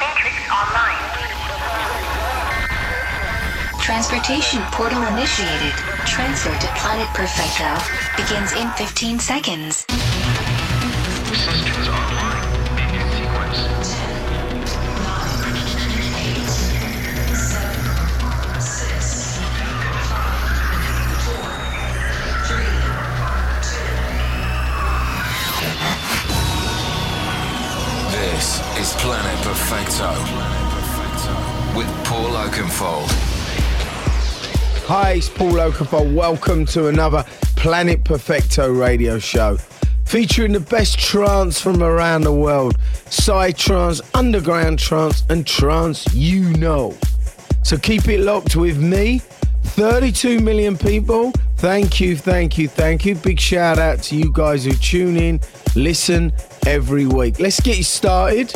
Matrix online. Transportation portal initiated. Transfer to Planet Perfecto begins in 15 seconds. Systems online. Begin sequence. Planet Perfecto with Paul Oakenfold. Hi, it's Paul Oakenfold. Welcome to another Planet Perfecto radio show featuring the best trance from around the world side trance, underground trance, and trance you know. So keep it locked with me. 32 million people. Thank you, thank you, thank you. Big shout out to you guys who tune in, listen every week. Let's get you started.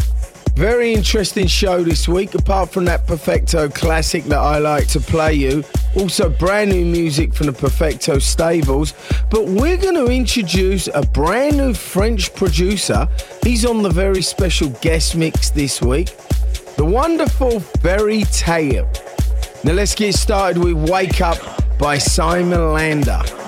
Very interesting show this week, apart from that Perfecto classic that I like to play you. Also, brand new music from the Perfecto stables. But we're going to introduce a brand new French producer. He's on the very special guest mix this week. The wonderful Ferry Tayle. Now let's get started with Wake Up by Simon Landa.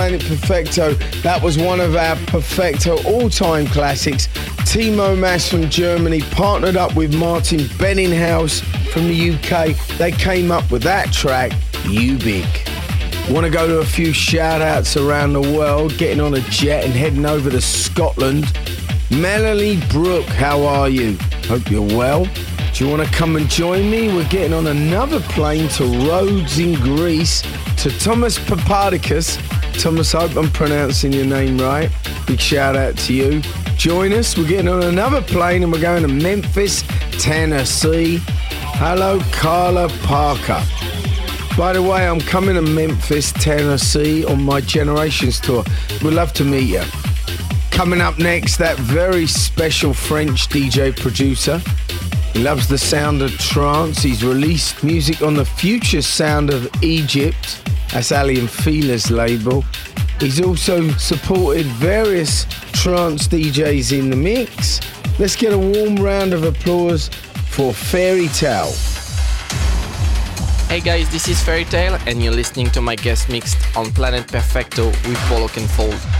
Planet Perfecto. That was one of our Perfecto all time classics. Timo Maas from Germany partnered up with Martin Bettinghaus from the UK. They came up with that track, Ubik. Want to go to a few shout outs around the world, getting on a jet and heading over to Scotland. Melanie Brooke, how are you? Hope you're well. Do you want to come and join me? We're getting on another plane to Rhodes in Greece to Thomas Papadakis Thomas, hope I'm pronouncing your name right. Big shout out to you. Join us. We're getting on another plane and we're going to Memphis, Tennessee. Hello, Carla Parker. By the way, I'm coming to Memphis, Tennessee on my Generations tour. We'd love to meet you. Coming up next, that very special French DJ producer. He loves the sound of trance. He's released music on the future sound of Egypt. That's and Fila's label. He's also supported various trance DJs in the mix. Let's get a warm round of applause for Ferry Tayle. Hey guys, this is Ferry Tayle, and you're listening to my guest mix on Planet Perfecto with Paul Oakenfold. mix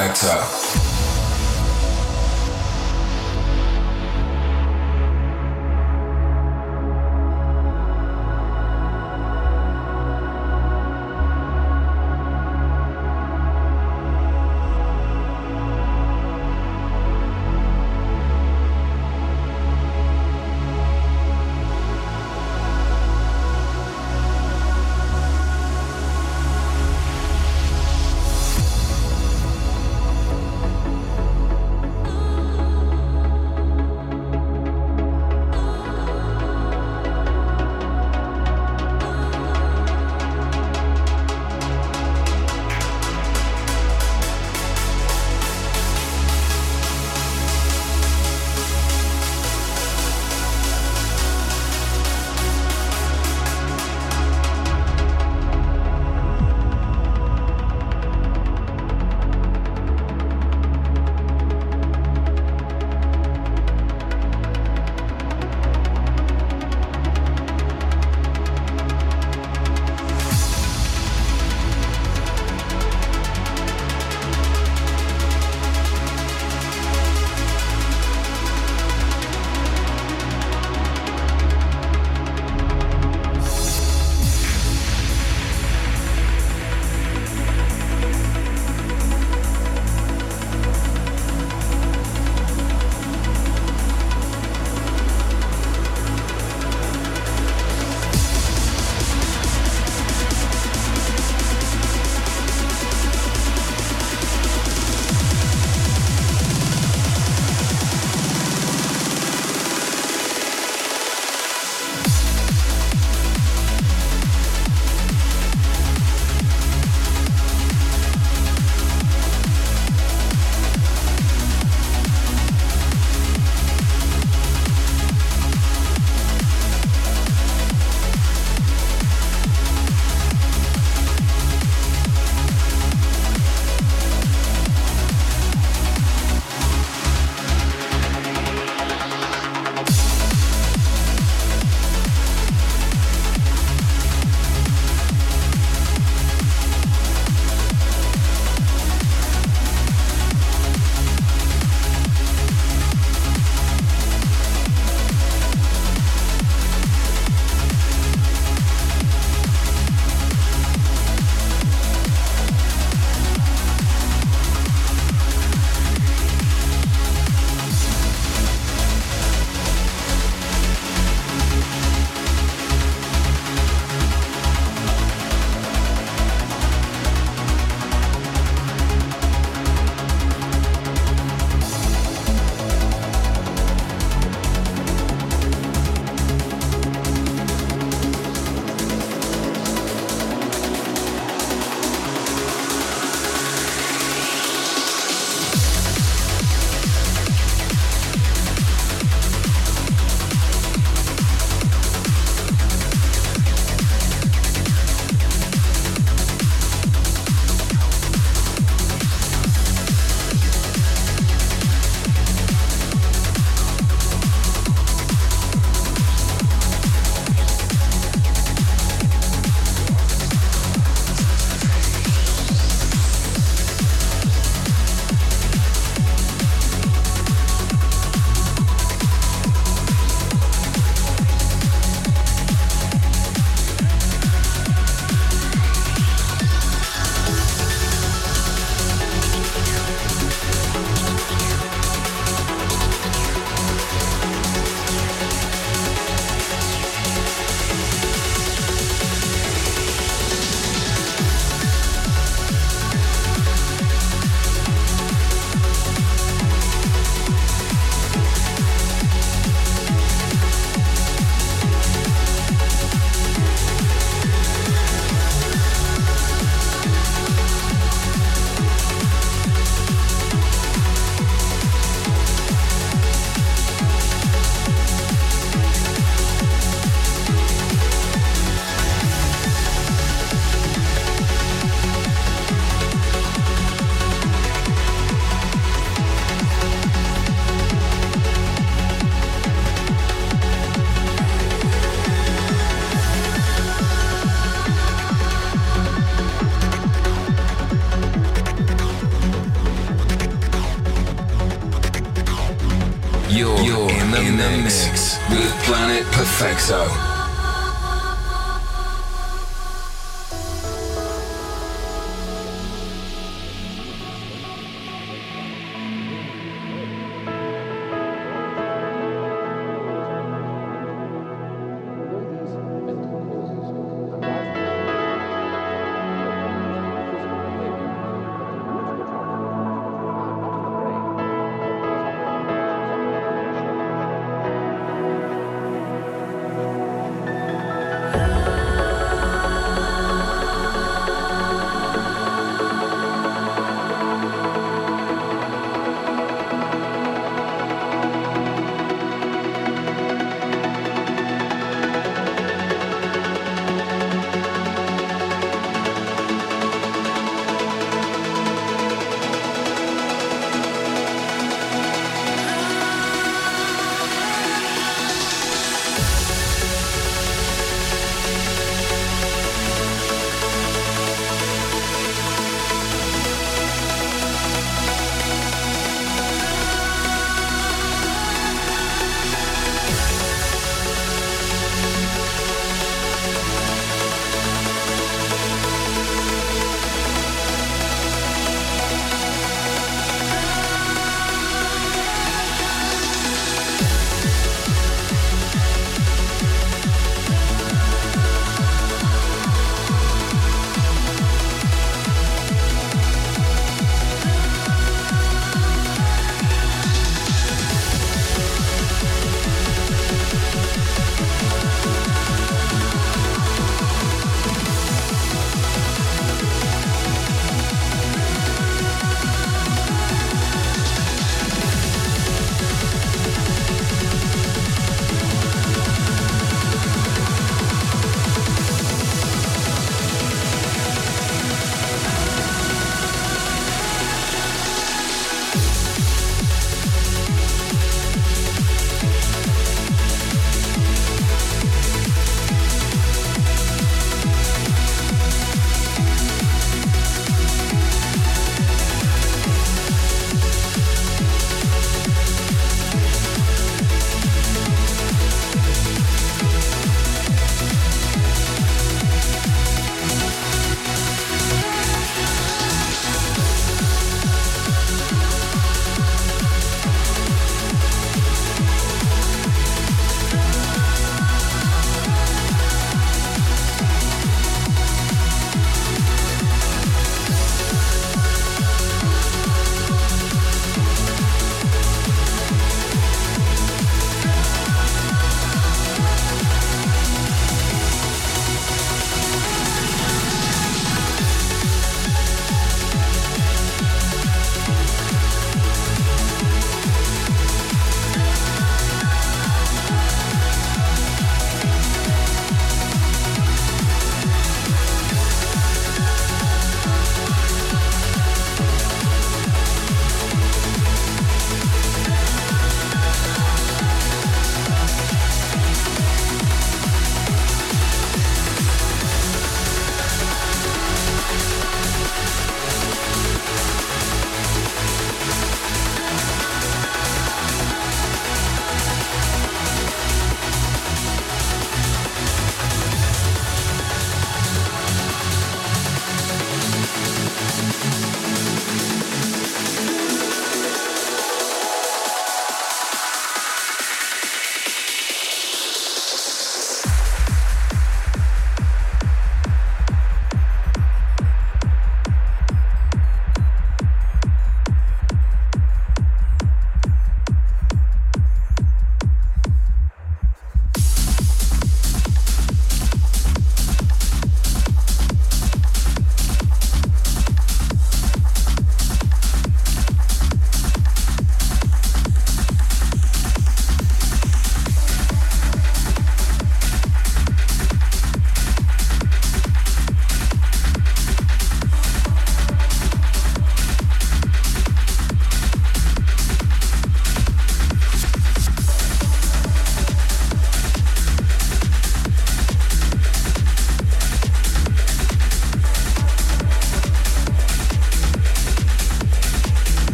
Planet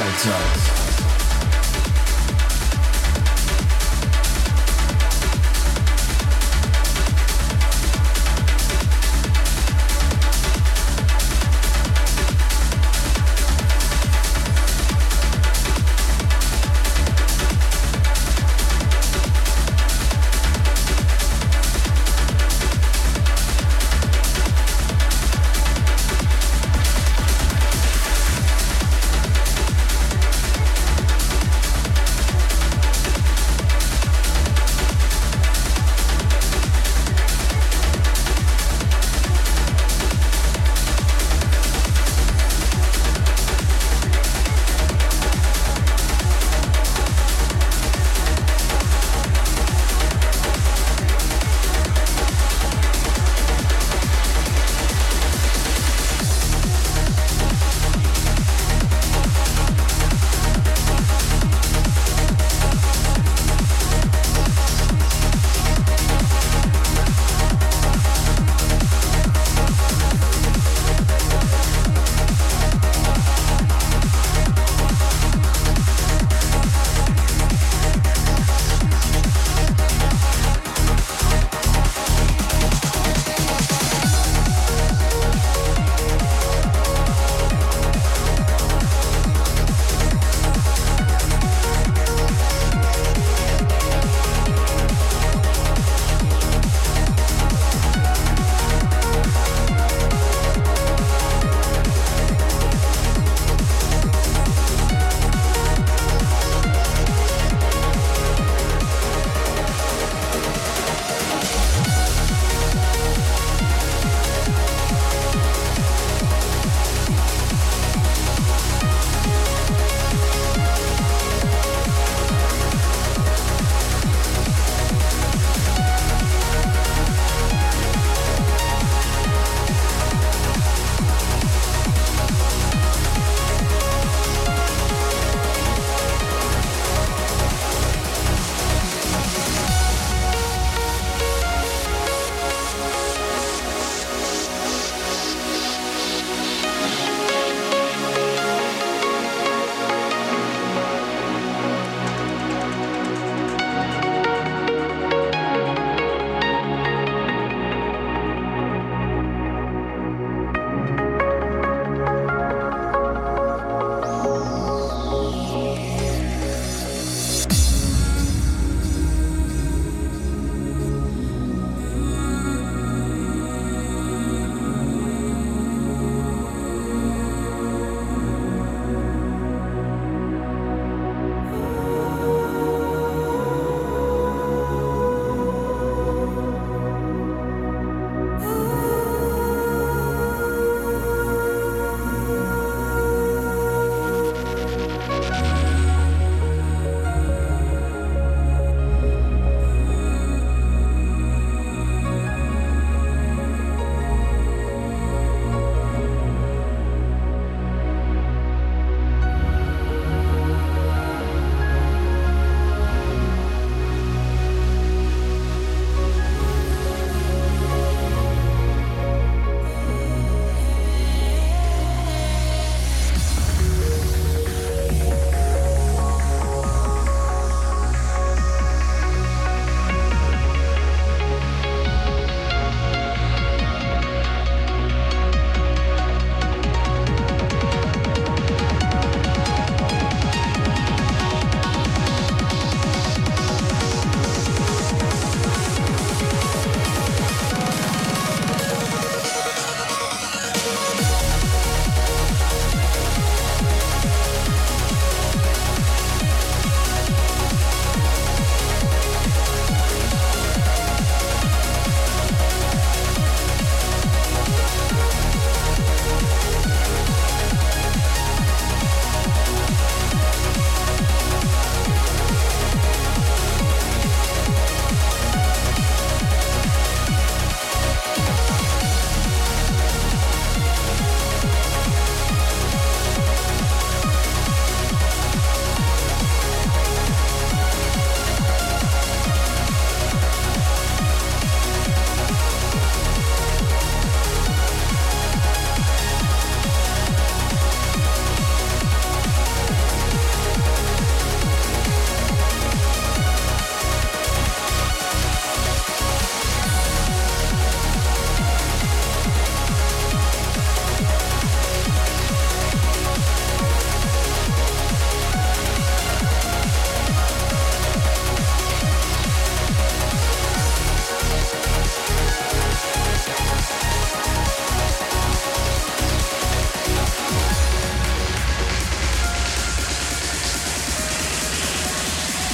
Planet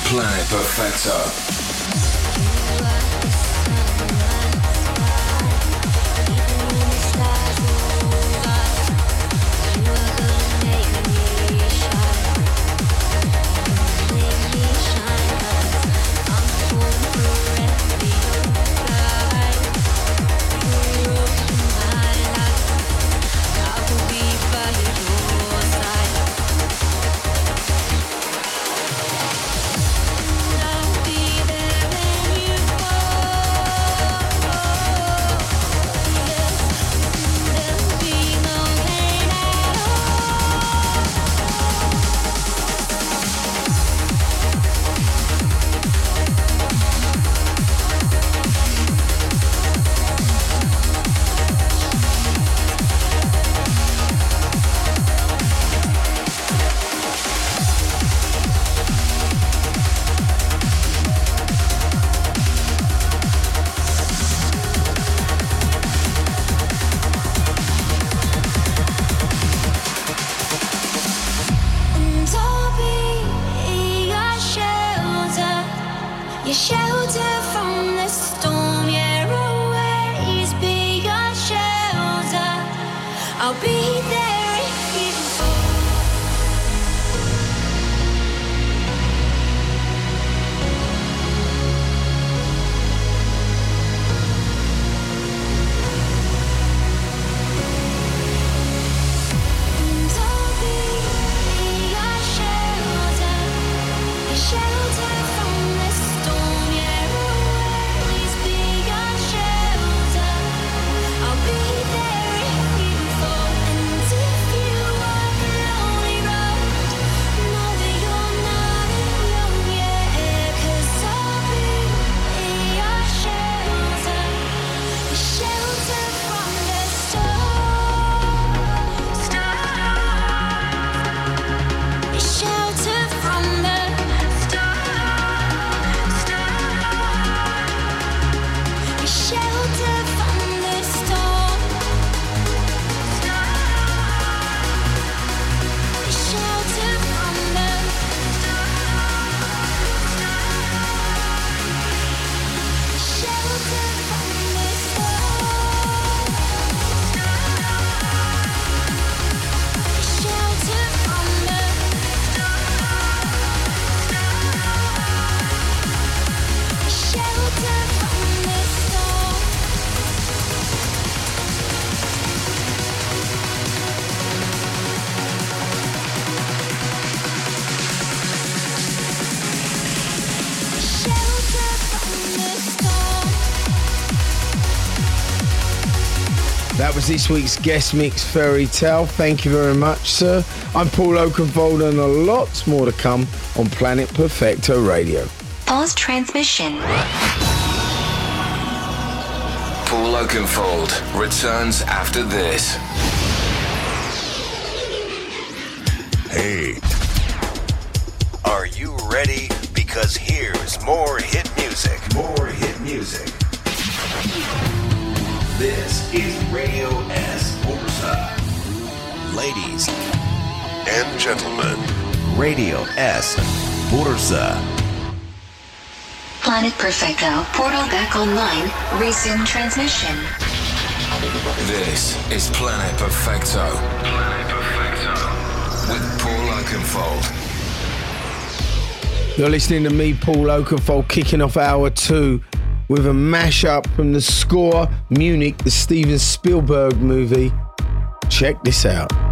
Planet Perfecto. Was this week's guest mix, Ferry Tayle. Thank you very much, sir. I'm Paul Oakenfold, and a lot more to come on Planet Perfecto Radio. Pause transmission. Paul Oakenfold returns after this. Hey. This is Radio S Bursa. Ladies and gentlemen, Radio S Bursa. Planet Perfecto portal back online. Resume transmission. This is Planet Perfecto. Planet Perfecto. With Paul Oakenfold. You're listening to me, Paul Oakenfold, kicking off hour two with a mashup from the score Munich, the Steven Spielberg movie. Check this out.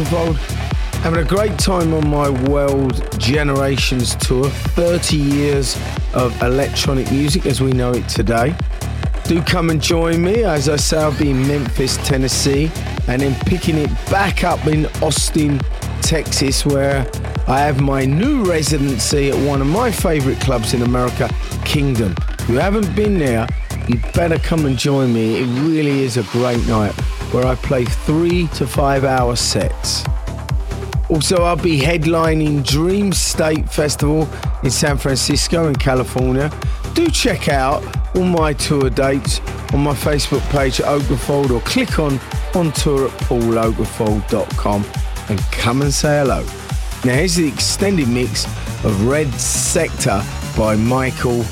Having a great time on my World Generations tour. 30 years of electronic music as we know it today. Do come and join me. As I say, I'll be in Memphis, Tennessee, and then picking it back up in Austin, Texas, where I have my new residency at one of my favorite clubs in America, Kingdom. If you haven't been there, you better come and join me. It really is a great night where I play three to five hour sets. Also, I'll be headlining Dream State Festival in San Francisco in California. Do check out all my tour dates on my Facebook page at Oakenfold or click on on tour at pauloakenfold.com and come and say hello. Now, here's the extended mix of Red Sector by Michael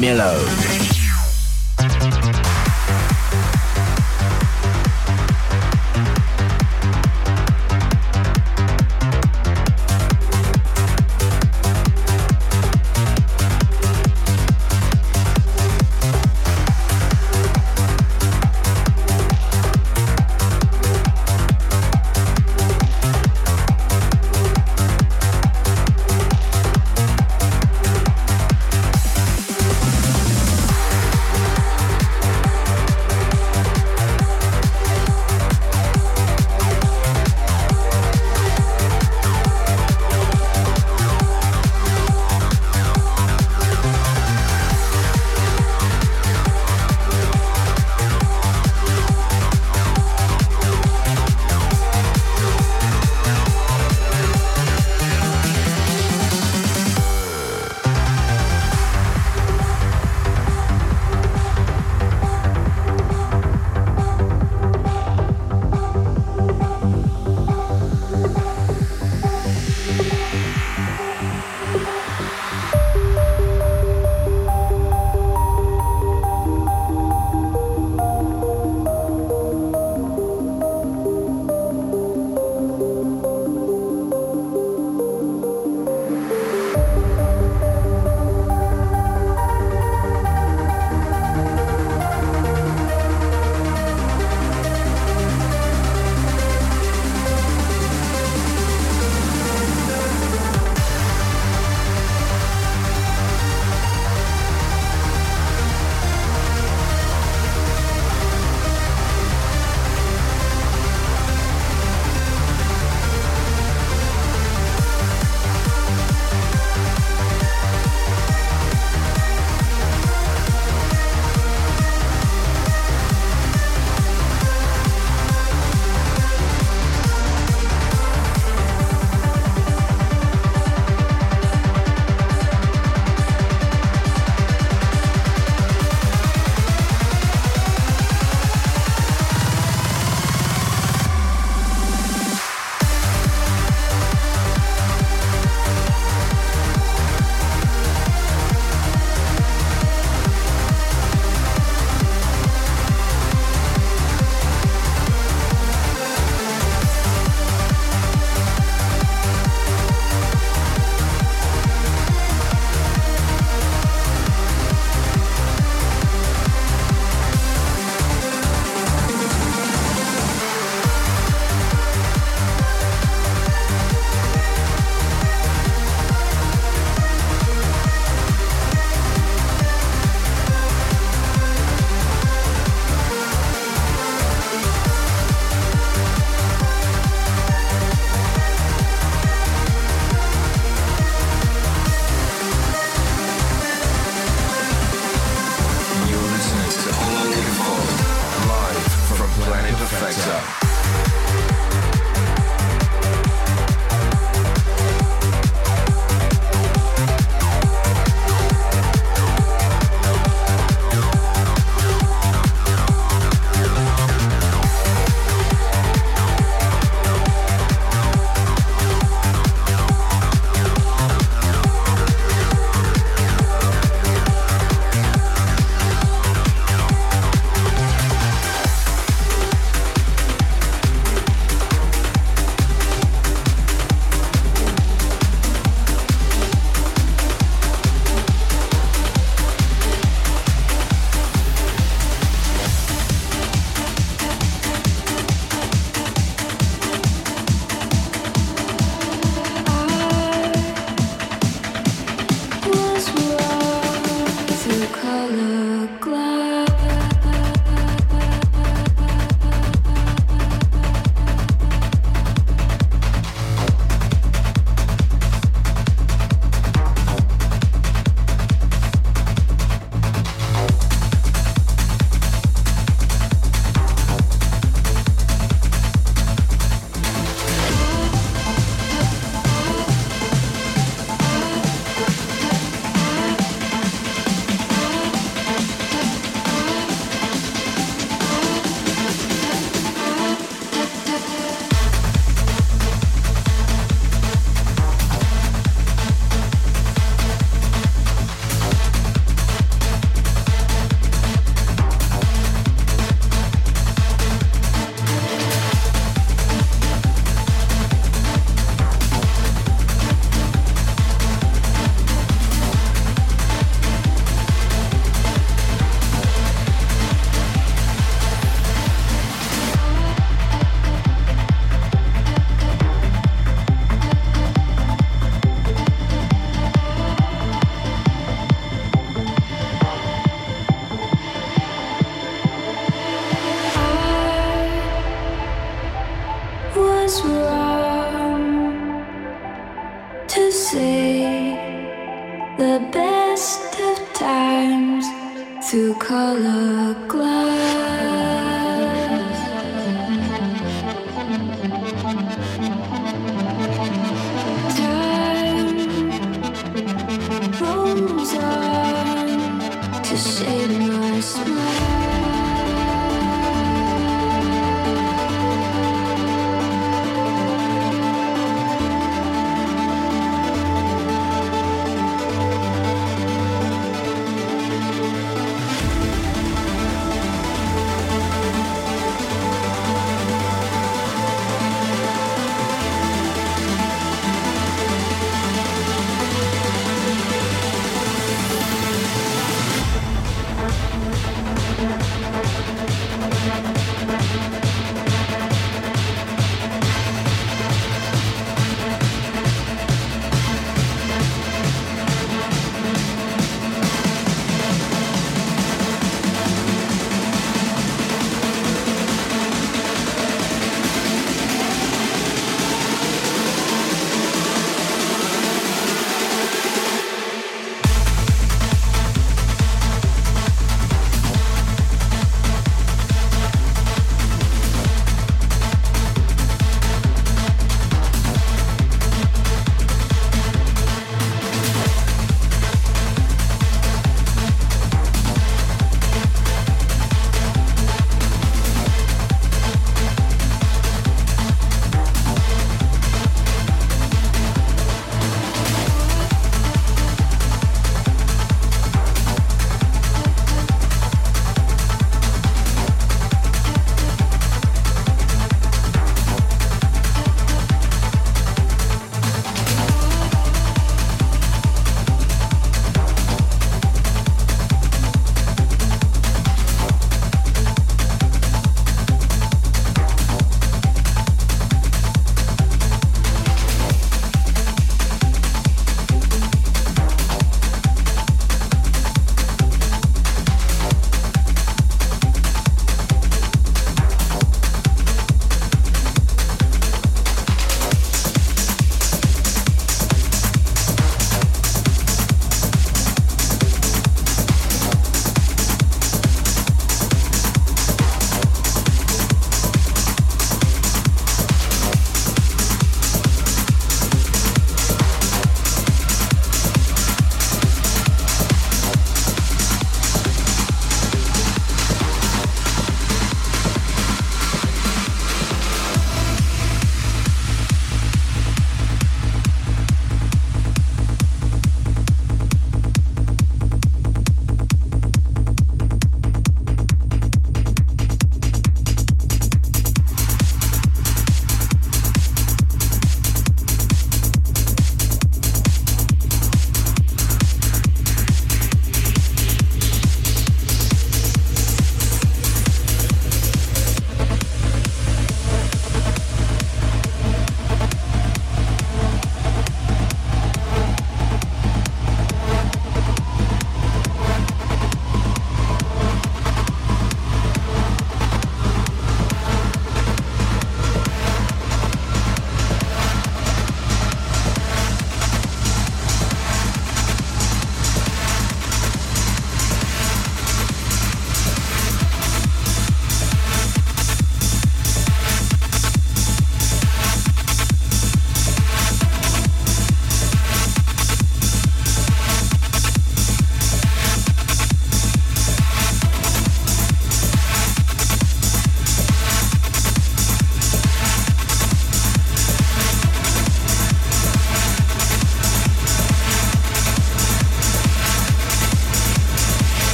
Milov.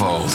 Oakenfold.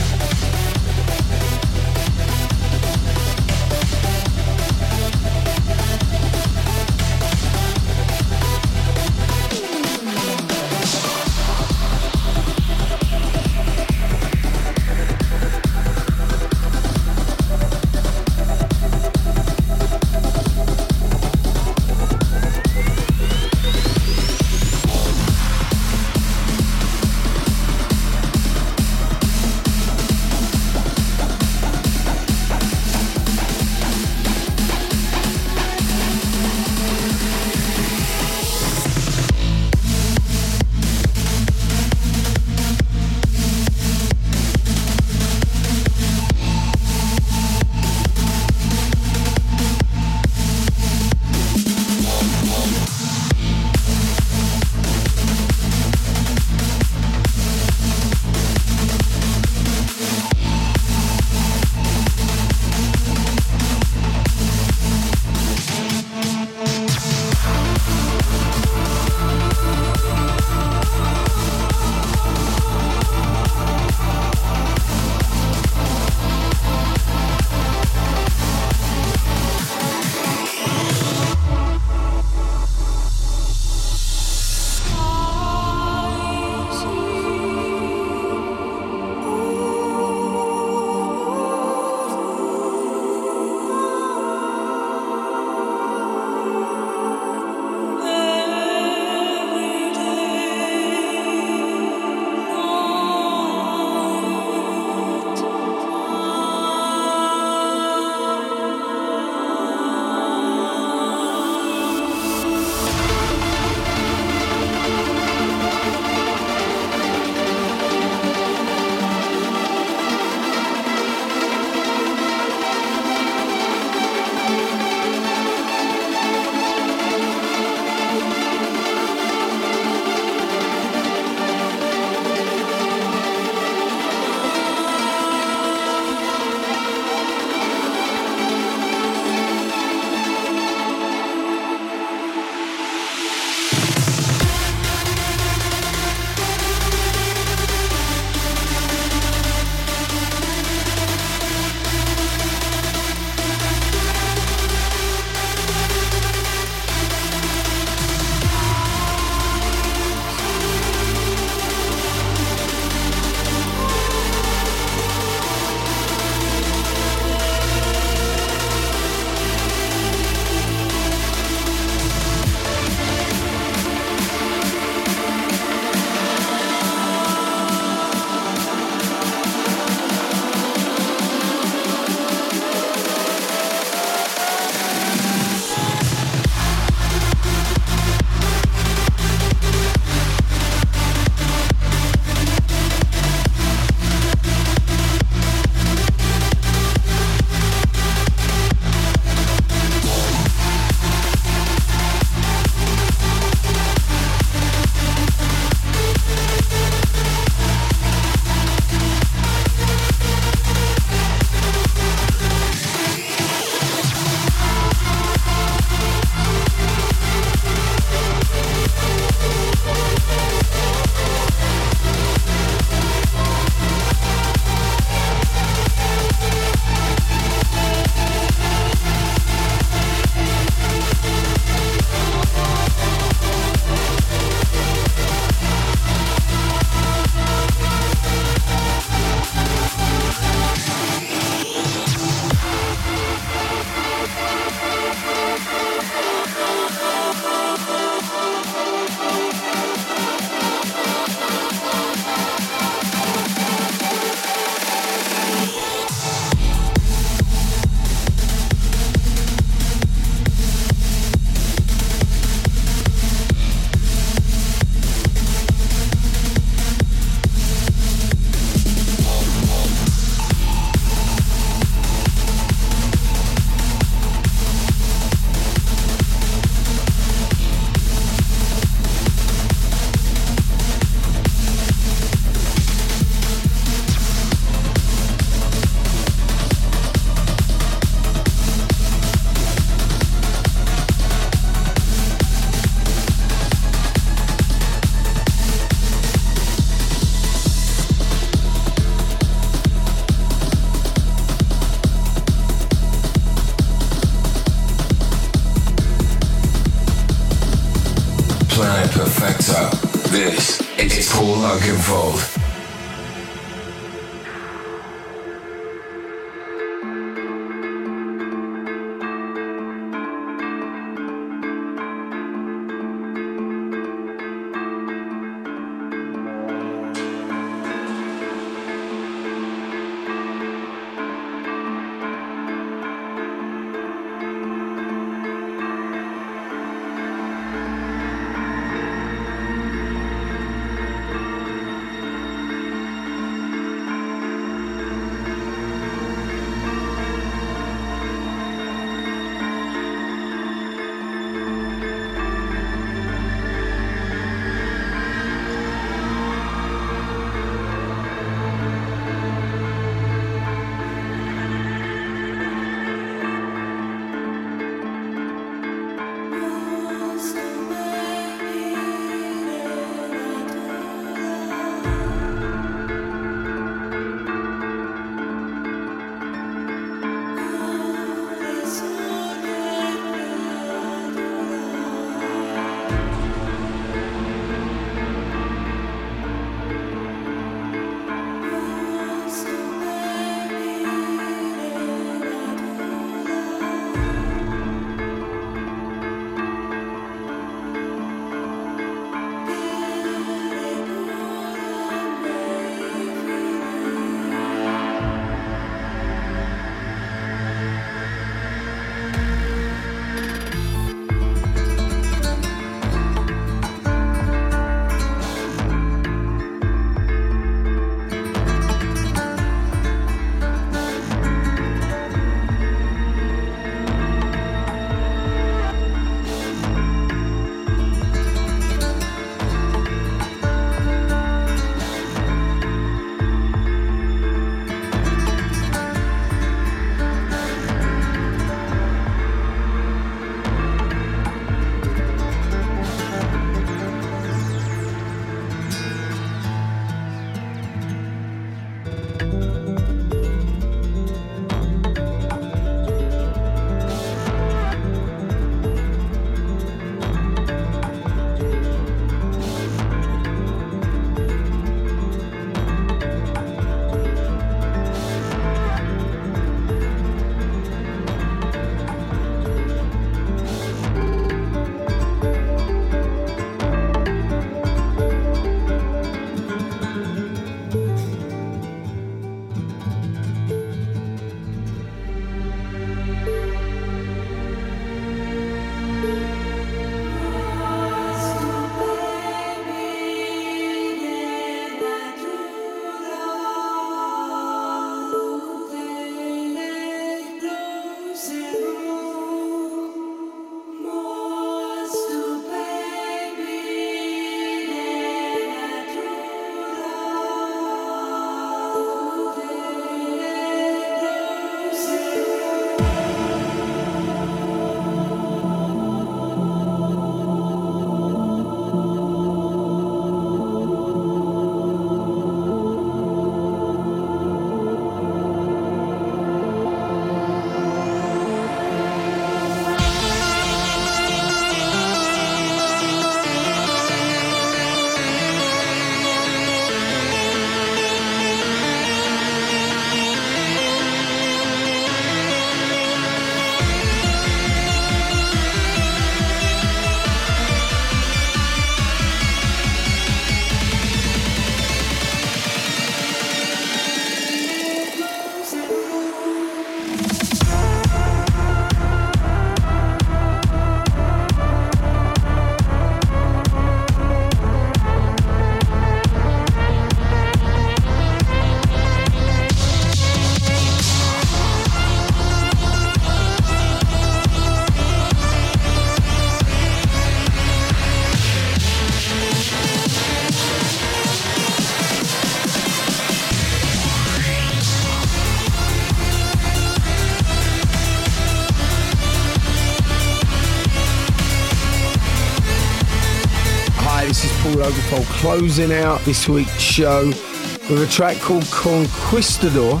Closing out this week's show with a track called Conquistador.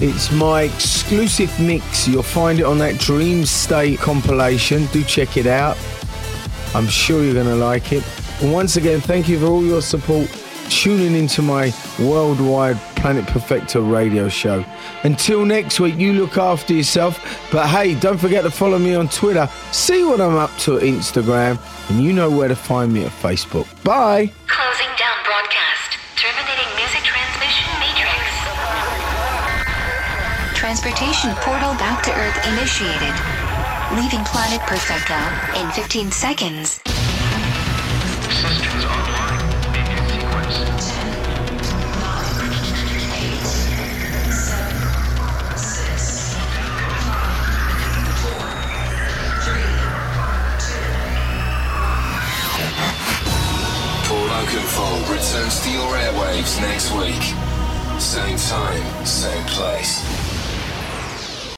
It's my exclusive mix. You'll find it on that Dream State compilation. Do check it out. I'm sure you're going to like it. And once again, thank you for all your support tuning into my worldwide Planet Perfecto radio show. Until next week, you look after yourself. But hey, don't forget to follow me on Twitter, see what I'm up to at Instagram, and you know where to find me at Facebook. Bye. Transportation portal back to Earth initiated. Leaving planet Perfecto in 15 seconds.